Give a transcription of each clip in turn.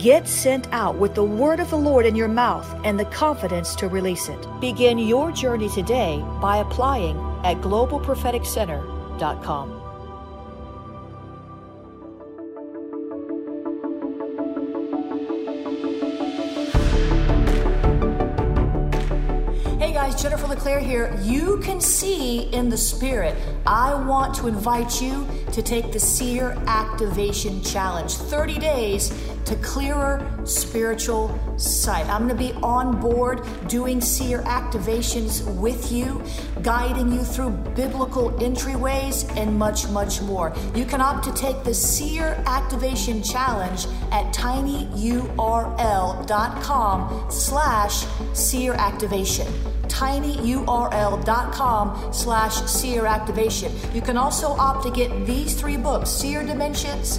Get sent out with the word of the Lord in your mouth and the confidence to release it. Begin your journey today by applying at globalpropheticcenter.com. Hey guys, Jennifer LeClaire here. You can see in the spirit. I want to invite you to take the Seer Activation Challenge 30 days to clearer spiritual sight. I'm going to be on board doing seer activations with you, guiding you through biblical entryways, and much, much more. You can opt to take the Seer Activation Challenge at tinyurl.com slash seer activation tinyurl.com slash seer activation. You can also opt to get these three books, Seer Dimensions,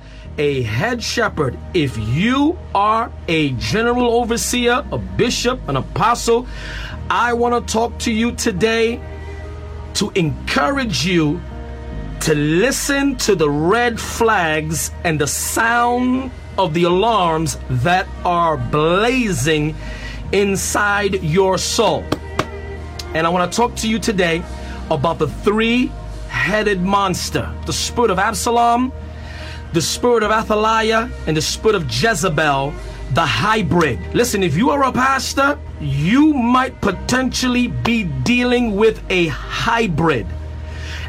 a head shepherd, if you are a general overseer, a bishop, an apostle, I want to talk to you today to encourage you to listen to the red flags and the sound of the alarms that are blazing inside your soul. And I want to talk to you today about the three headed monster the spirit of Absalom the spirit of Athaliah and the spirit of Jezebel, the hybrid. Listen, if you are a pastor, you might potentially be dealing with a hybrid.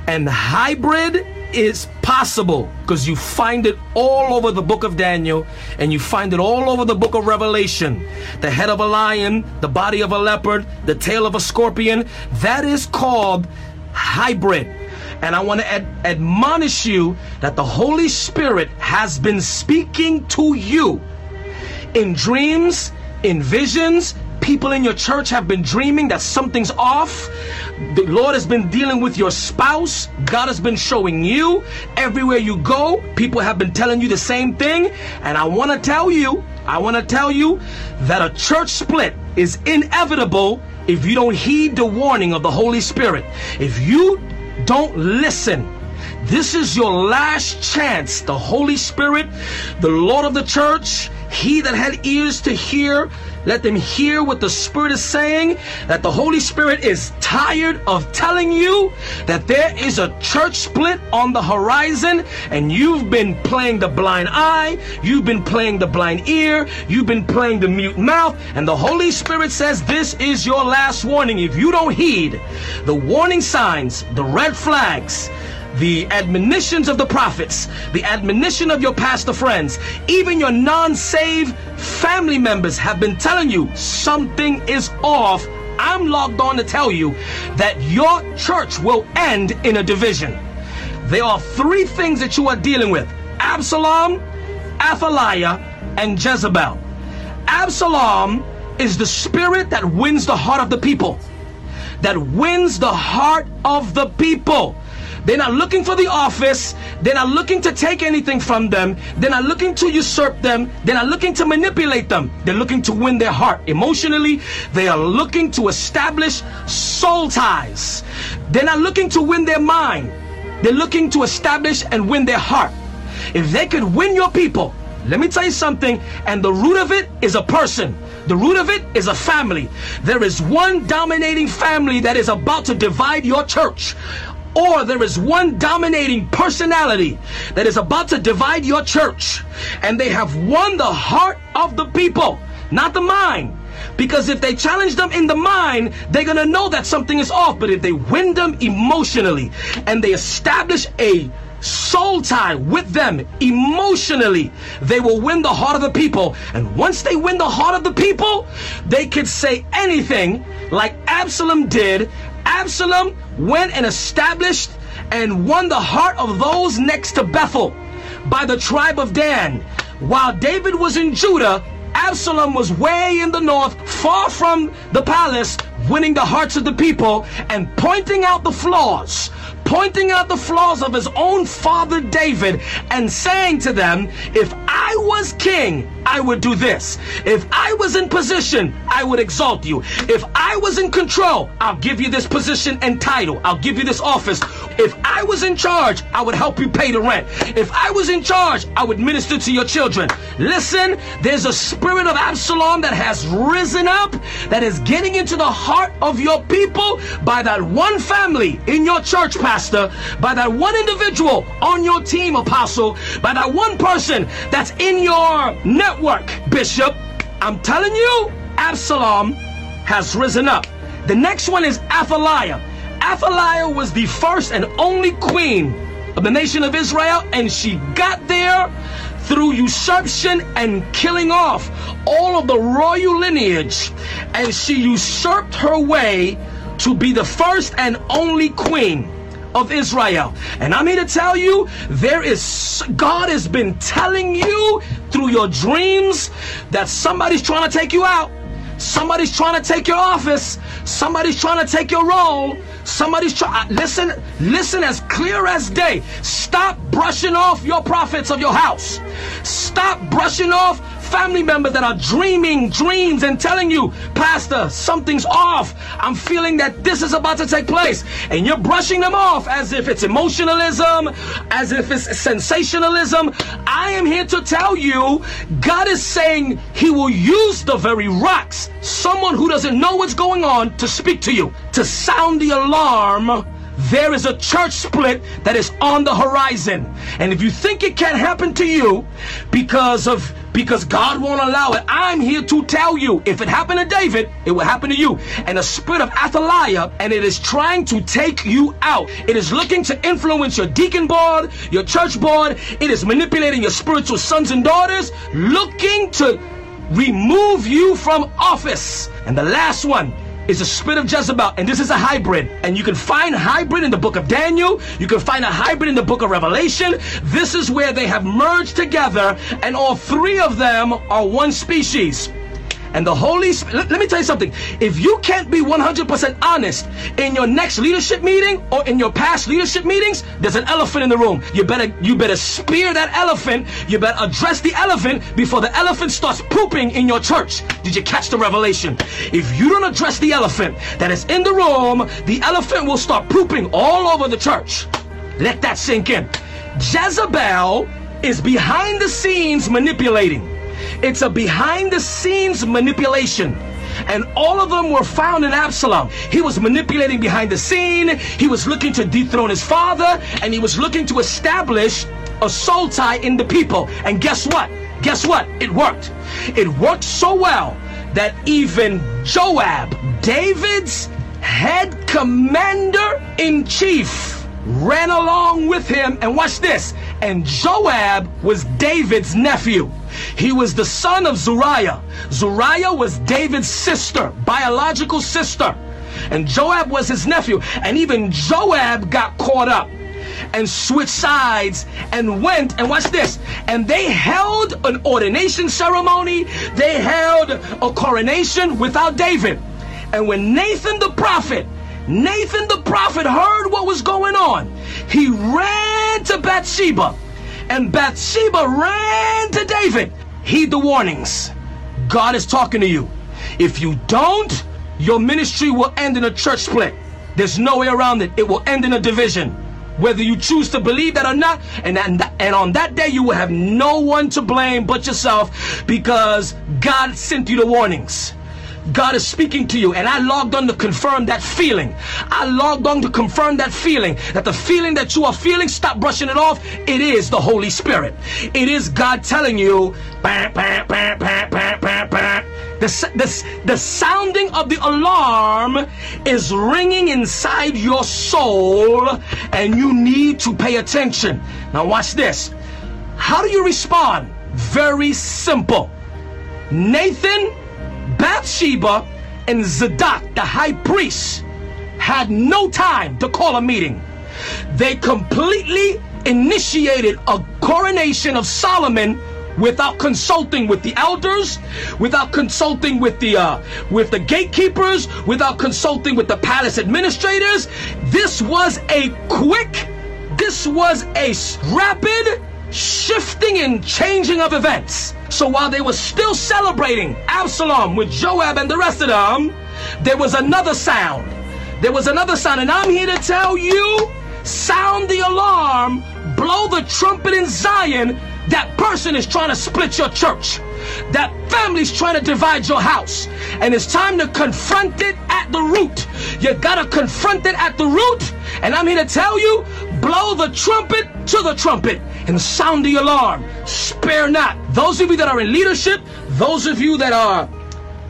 And hybrid is possible because you find it all over the book of Daniel and you find it all over the book of Revelation. The head of a lion, the body of a leopard, the tail of a scorpion. That is called hybrid. And I want to ad- admonish you that the Holy Spirit has been speaking to you in dreams, in visions. People in your church have been dreaming that something's off. The Lord has been dealing with your spouse. God has been showing you. Everywhere you go, people have been telling you the same thing. And I want to tell you, I want to tell you that a church split is inevitable if you don't heed the warning of the Holy Spirit. If you don't listen. This is your last chance. The Holy Spirit, the Lord of the church, he that had ears to hear, let them hear what the Spirit is saying. That the Holy Spirit is tired of telling you that there is a church split on the horizon and you've been playing the blind eye, you've been playing the blind ear, you've been playing the mute mouth, and the Holy Spirit says this is your last warning. If you don't heed the warning signs, the red flags, the admonitions of the prophets, the admonition of your pastor friends, even your non saved family members have been telling you something is off. I'm logged on to tell you that your church will end in a division. There are three things that you are dealing with Absalom, Athaliah, and Jezebel. Absalom is the spirit that wins the heart of the people, that wins the heart of the people. They're not looking for the office. They're not looking to take anything from them. They're not looking to usurp them. They're not looking to manipulate them. They're looking to win their heart. Emotionally, they are looking to establish soul ties. They're not looking to win their mind. They're looking to establish and win their heart. If they could win your people, let me tell you something, and the root of it is a person. The root of it is a family. There is one dominating family that is about to divide your church or there is one dominating personality that is about to divide your church, and they have won the heart of the people, not the mind. Because if they challenge them in the mind, they're gonna know that something is off. But if they win them emotionally and they establish a soul tie with them emotionally, they will win the heart of the people. And once they win the heart of the people, they could say anything like Absalom did Absalom went and established and won the heart of those next to Bethel by the tribe of Dan. While David was in Judah, Absalom was way in the north, far from the palace, winning the hearts of the people and pointing out the flaws pointing out the flaws of his own father David and saying to them, If I was king, I would do this. If I was in position, I would exalt you. If I was in control, I'll give you this position and title. I'll give you this office. If I was in charge, I would help you pay the rent. If I was in charge, I would minister to your children. Listen, there's a spirit of Absalom that has risen up, that is getting into the heart of your people by that one family in your church, Pastor, by that one individual on your team, Apostle, by that one person that's in your network network, Bishop. I'm telling you, Absalom has risen up. The next one is Athaliah. Athaliah was the first and only queen of the nation of Israel, and she got there through usurpation and killing off all of the royal lineage, and she usurped her way to be the first and only queen of Israel. And I'm here to tell you, there is, God has been telling you through your dreams that somebody's trying to take you out. Somebody's trying to take your office. Somebody's trying to take your role. Somebody's trying. Uh, listen, listen as clear as day. Stop brushing off your prophets of your house. Stop brushing off family members that are dreaming dreams and telling you, Pastor, something's off. I'm feeling that this is about to take place. And you're brushing them off as if it's emotionalism, as if it's sensationalism. I am here to tell you, God is saying He will use the very rocks, someone who doesn't know what's going on, to speak to you, to sound the alarm there is a church split that is on the horizon. And if you think it can't happen to you because of because God won't allow it, I'm here to tell you if it happened to David, it will happen to you. And the spirit of Athaliah, and it is trying to take you out. It is looking to influence your deacon board, your church board. It is manipulating your spiritual sons and daughters, looking to remove you from office. And the last one is the spirit of Jezebel, and this is a hybrid. And you can find hybrid in the book of Daniel. You can find a hybrid in the book of Revelation. This is where they have merged together, and all three of them are one species. And the Holy Spirit, let, me tell you something. If you can't be 100% honest in your next leadership meeting or in your past leadership meetings, there's an elephant in the room. You better, you better spear that elephant. You better address the elephant before the elephant starts pooping in your church. Did you catch the revelation? If you don't address the elephant that is in the room, the elephant will start pooping all over the church. Let that sink in. Jezebel is behind the scenes manipulating. It's a behind the scenes manipulation. And all of them were found in Absalom. He was manipulating behind the scene. He was looking to dethrone his father. And he was looking to establish a soul tie in the people. And guess what? Guess what? It worked. It worked so well that even Joab, David's head commander in chief, ran along with him. And watch this. And Joab was David's nephew. He was the son of Zeruiah. Zeruiah was David's sister, biological sister. And Joab was his nephew. And even Joab got caught up and switched sides and went and watch this and they held an ordination ceremony they held a coronation without david and when nathan the prophet nathan the prophet heard what was going on he ran to bathsheba and bathsheba ran to david. Heed the warnings. God is talking to you. If you don't your ministry will end in a church split. There's no way around it. It will end in a division. Whether you choose to believe that or not. And, that, and on that day, you will have no one to blame but yourself because God sent you the warnings. God is speaking to you, and I logged on to confirm that feeling. I logged on to confirm that feeling that the feeling that you are feeling, stop brushing it off. It is the Holy Spirit. It is God telling you, the, the, the sounding of the alarm is ringing inside your soul, and you need to pay attention. Now, watch this. How do you respond? Very simple. Nathan, Bathsheba, and Zadok, the high priest, had no time to call a meeting. They completely initiated a coronation of Solomon without consulting with the elders, without consulting with the uh, with the gatekeepers, without consulting with the palace administrators. This was a quick, this was a rapid shifting and changing of events. So while they were still celebrating Absalom with Joab and the rest of them, there was another sound. There was another sound, and I'm here to tell you sound the alarm, blow the trumpet in Zion that person is trying to split your church. That family's trying to divide your house. And it's time to confront it at the root. You gotta confront it at the root. And I'm here to tell you blow the trumpet to the trumpet and sound the alarm. Spare not. Those of you that are in leadership, those of you that are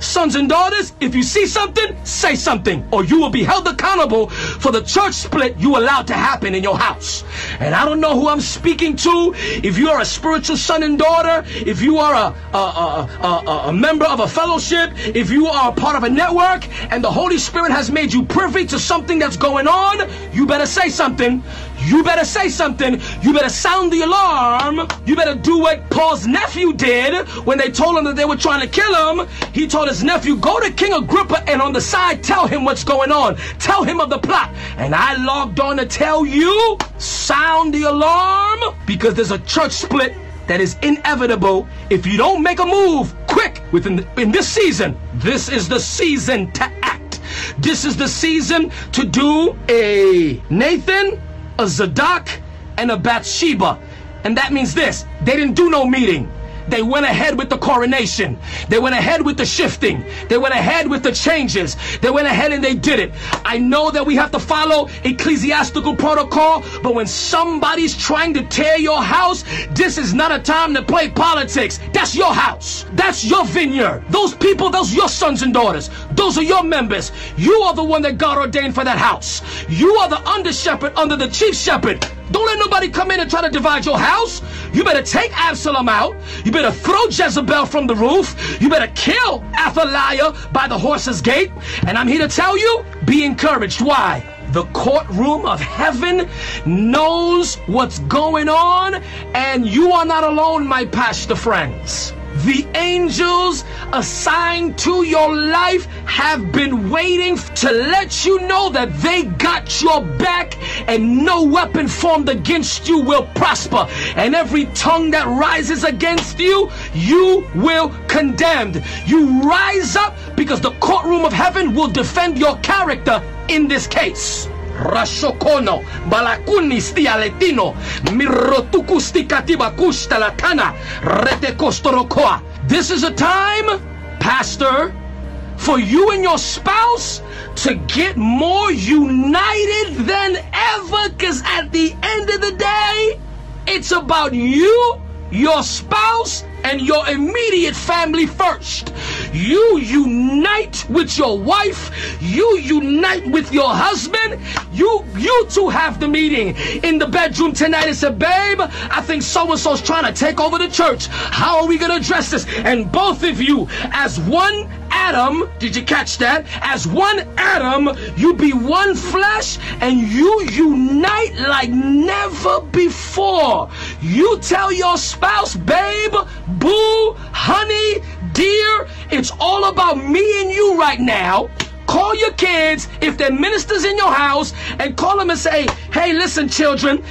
Sons and daughters, if you see something, say something, or you will be held accountable for the church split you allowed to happen in your house. And I don't know who I'm speaking to. If you are a spiritual son and daughter, if you are a, a, a, a, a member of a fellowship, if you are a part of a network, and the Holy Spirit has made you privy to something that's going on, you better say something. You better say something. You better sound the alarm. You better do what Paul's nephew did when they told him that they were trying to kill him. He told his nephew, Go to King Agrippa and on the side tell him what's going on. Tell him of the plot. And I logged on to tell you, sound the alarm because there's a church split that is inevitable if you don't make a move quick within the, in this season. This is the season to act. This is the season to do a Nathan a Zadok, and a Bathsheba. And that means this they didn't do no meeting. They went ahead with the coronation. They went ahead with the shifting. They went ahead with the changes. They went ahead and they did it. I know that we have to follow ecclesiastical protocol, but when somebody's trying to tear your house, this is not a time to play politics. That's your house. That's your vineyard. Those people, those your sons and daughters. Those are your members. You are the one that God ordained for that house. You are the under shepherd under the chief shepherd. Don't let nobody come in and try to divide your house. You better take Absalom out. You better throw Jezebel from the roof. You better kill Athaliah by the horse's gate. And I'm here to tell you, be encouraged. Why? The courtroom of heaven knows what's going on, and you are not alone, my pastor friends. The angels assigned to your life have been waiting to let you know that they got your back and no weapon formed against you will prosper. And every tongue that rises against you, you will condemn. You rise up because the courtroom of heaven will defend your character in this case. Rashokono, Balakuni stialetino, Mirotuku stikatiba Rete kostorokoa. This is a time, Pastor, for you and your spouse to get more united than ever. Because at the end of the day, it's about you, your spouse, and your immediate family first. You unite with your wife. You unite with your husband. You you two have the meeting in the bedroom tonight and say, babe, I think so and so's trying to take over the church. How are we gonna address this? And both of you, as one Adam, did you catch that? As one Adam, you be one flesh and you unite like never before. You tell your spouse, babe, boo, honey, dear, it's all about me and you right now. Call your kids if they're ministers in your house and call them and say, hey, listen, children,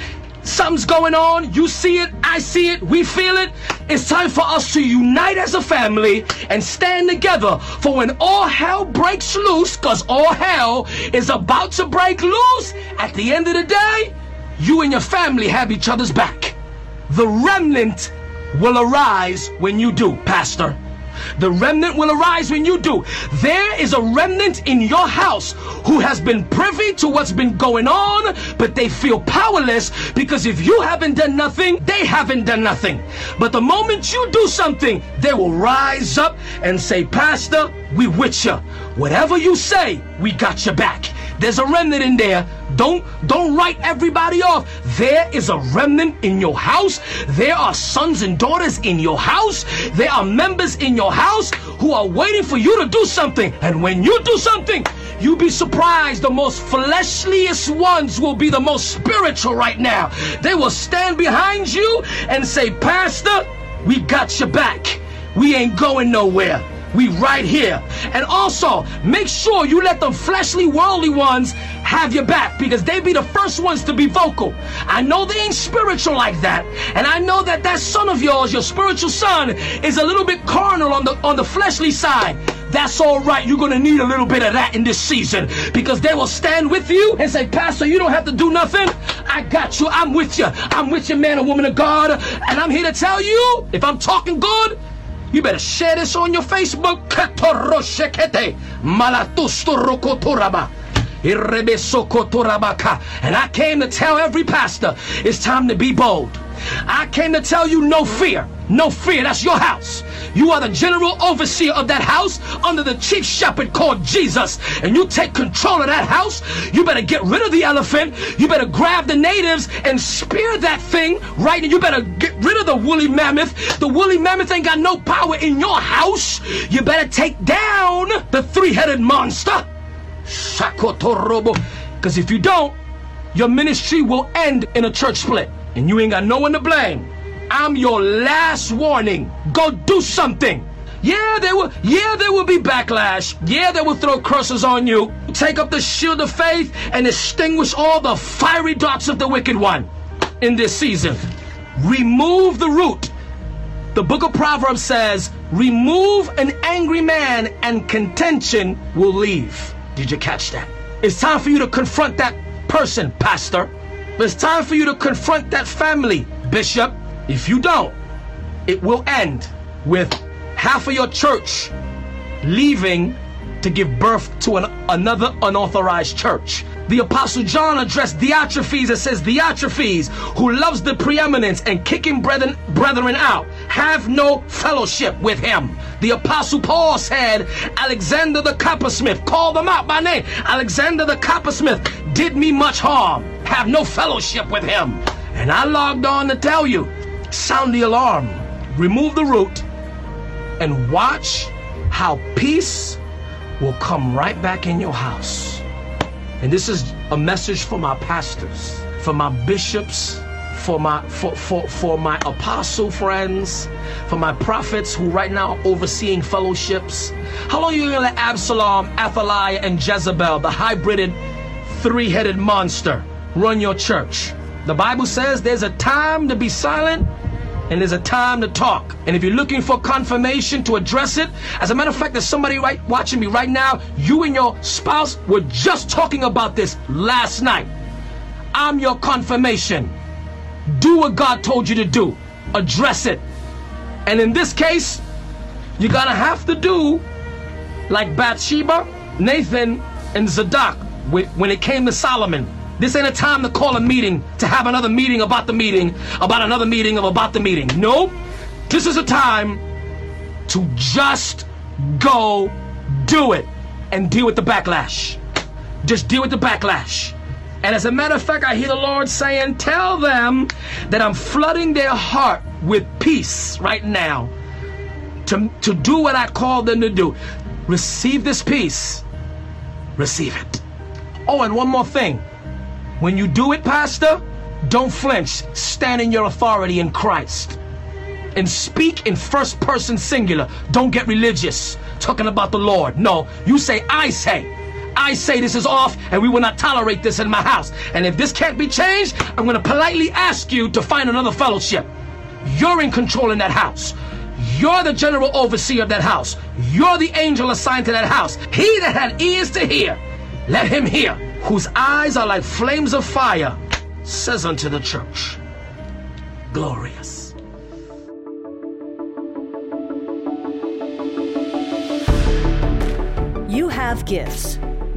something's going on. You see it, I see it, we feel it. It's time for us to unite as a family and stand together for when all hell breaks loose, because all hell is about to break loose. At the end of the day, you and your family have each other's back. The remnant will arise when you do, Pastor. The remnant will arise when you do. There is a remnant in your house who has been privy to what's been going on, but they feel powerless because if you haven't done nothing, they haven't done nothing. But the moment you do something, they will rise up and say, Pastor, we with you. Whatever you say, we got your back. There's a remnant in there. Don't don't write everybody off. There is a remnant in your house. There are sons and daughters in your house. There are members in your house who are waiting for you to do something. And when you do something, you be surprised. The most fleshliest ones will be the most spiritual right now. They will stand behind you and say, Pastor, we got your back. We ain't going nowhere. We right here. And also, make sure you let the fleshly, worldly ones have your back because they be the first ones to be vocal. I know they ain't spiritual like that. And I know that that son of yours, your spiritual son, is a little bit carnal on the on the fleshly side. That's all right. You're going to need a little bit of that in this season because they will stand with you and say, Pastor, you don't have to do nothing. I got you. I'm with you. I'm with you, man or woman of God. And I'm here to tell you, if I'm talking good, you better share this on your Facebook. And I came to tell every pastor it's time to be bold. I came to tell you no fear. No fear. That's your house. You are the general overseer of that house under the chief shepherd called Jesus. And you take control of that house. You better get rid of the elephant. You better grab the natives and spear that thing right. And you better get rid of the woolly mammoth. The woolly mammoth ain't got no power in your house. You better take down the three headed monster. Shakotorobo. Because if you don't, your ministry will end in a church split. And you ain't got no one to blame. I'm your last warning. Go do something. Yeah, there will yeah, there will be backlash. Yeah, they will throw curses on you. Take up the shield of faith and extinguish all the fiery darts of the wicked one in this season. Remove the root. The book of Proverbs says, remove an angry man and contention will leave. Did you catch that? It's time for you to confront that person, pastor. It's time for you to confront that family, bishop. If you don't, it will end with half of your church leaving to give birth to an, another unauthorized church. The Apostle John addressed Diotrephes and says, Diotrephes, who loves the preeminence and kicking brethren, brethren out, have no fellowship with him. The Apostle Paul said, Alexander the coppersmith, call them out by name. Alexander the coppersmith did me much harm. Have no fellowship with him. And I logged on to tell you, sound the alarm, remove the root, and watch how peace will come right back in your house. And this is a message for my pastors, for my bishops, for my for, for, for my apostle friends, for my prophets who right now are overseeing fellowships. How long are you gonna let Absalom, Athaliah, and Jezebel, the hybrided three-headed monster, run your church? The Bible says there's a time to be silent and there's a time to talk. And if you're looking for confirmation to address it, as a matter of fact, there's somebody right watching me right now. You and your spouse were just talking about this last night. I'm your confirmation. Do what God told you to do. Address it. And in this case, you're gonna have to do like Bathsheba, Nathan, and Zadok when it came to Solomon. This ain't a time to call a meeting to have another meeting about the meeting, about another meeting of about the meeting. No, this is a time to just go do it and deal with the backlash. Just deal with the backlash. And as a matter of fact, I hear the Lord saying, Tell them that I'm flooding their heart with peace right now to, to do what I call them to do. Receive this peace. Receive it. Oh, and one more thing. When you do it, Pastor, don't flinch. Stand in your authority in Christ. And speak in first person singular. Don't get religious talking about the Lord. No, you say, I say. I say this is off and we will not tolerate this in my house. And if this can't be changed, I'm going to politely ask you to find another fellowship. You're in control in that house. You're the general overseer of that house. You're the angel assigned to that house. He that had ears to hear, let him hear. Whose eyes are like flames of fire, says unto the church. Glorious. You have gifts.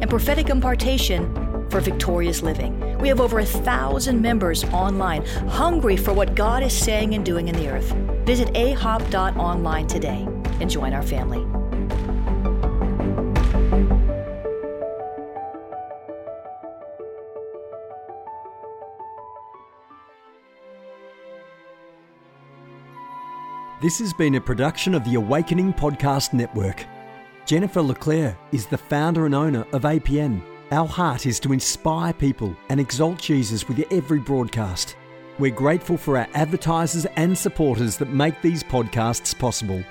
and prophetic impartation for victorious living. We have over a thousand members online, hungry for what God is saying and doing in the earth. Visit ahop.online today and join our family. This has been a production of the Awakening Podcast Network. Jennifer LeClaire is the founder and owner of APN. Our heart is to inspire people and exalt Jesus with every broadcast. We're grateful for our advertisers and supporters that make these podcasts possible.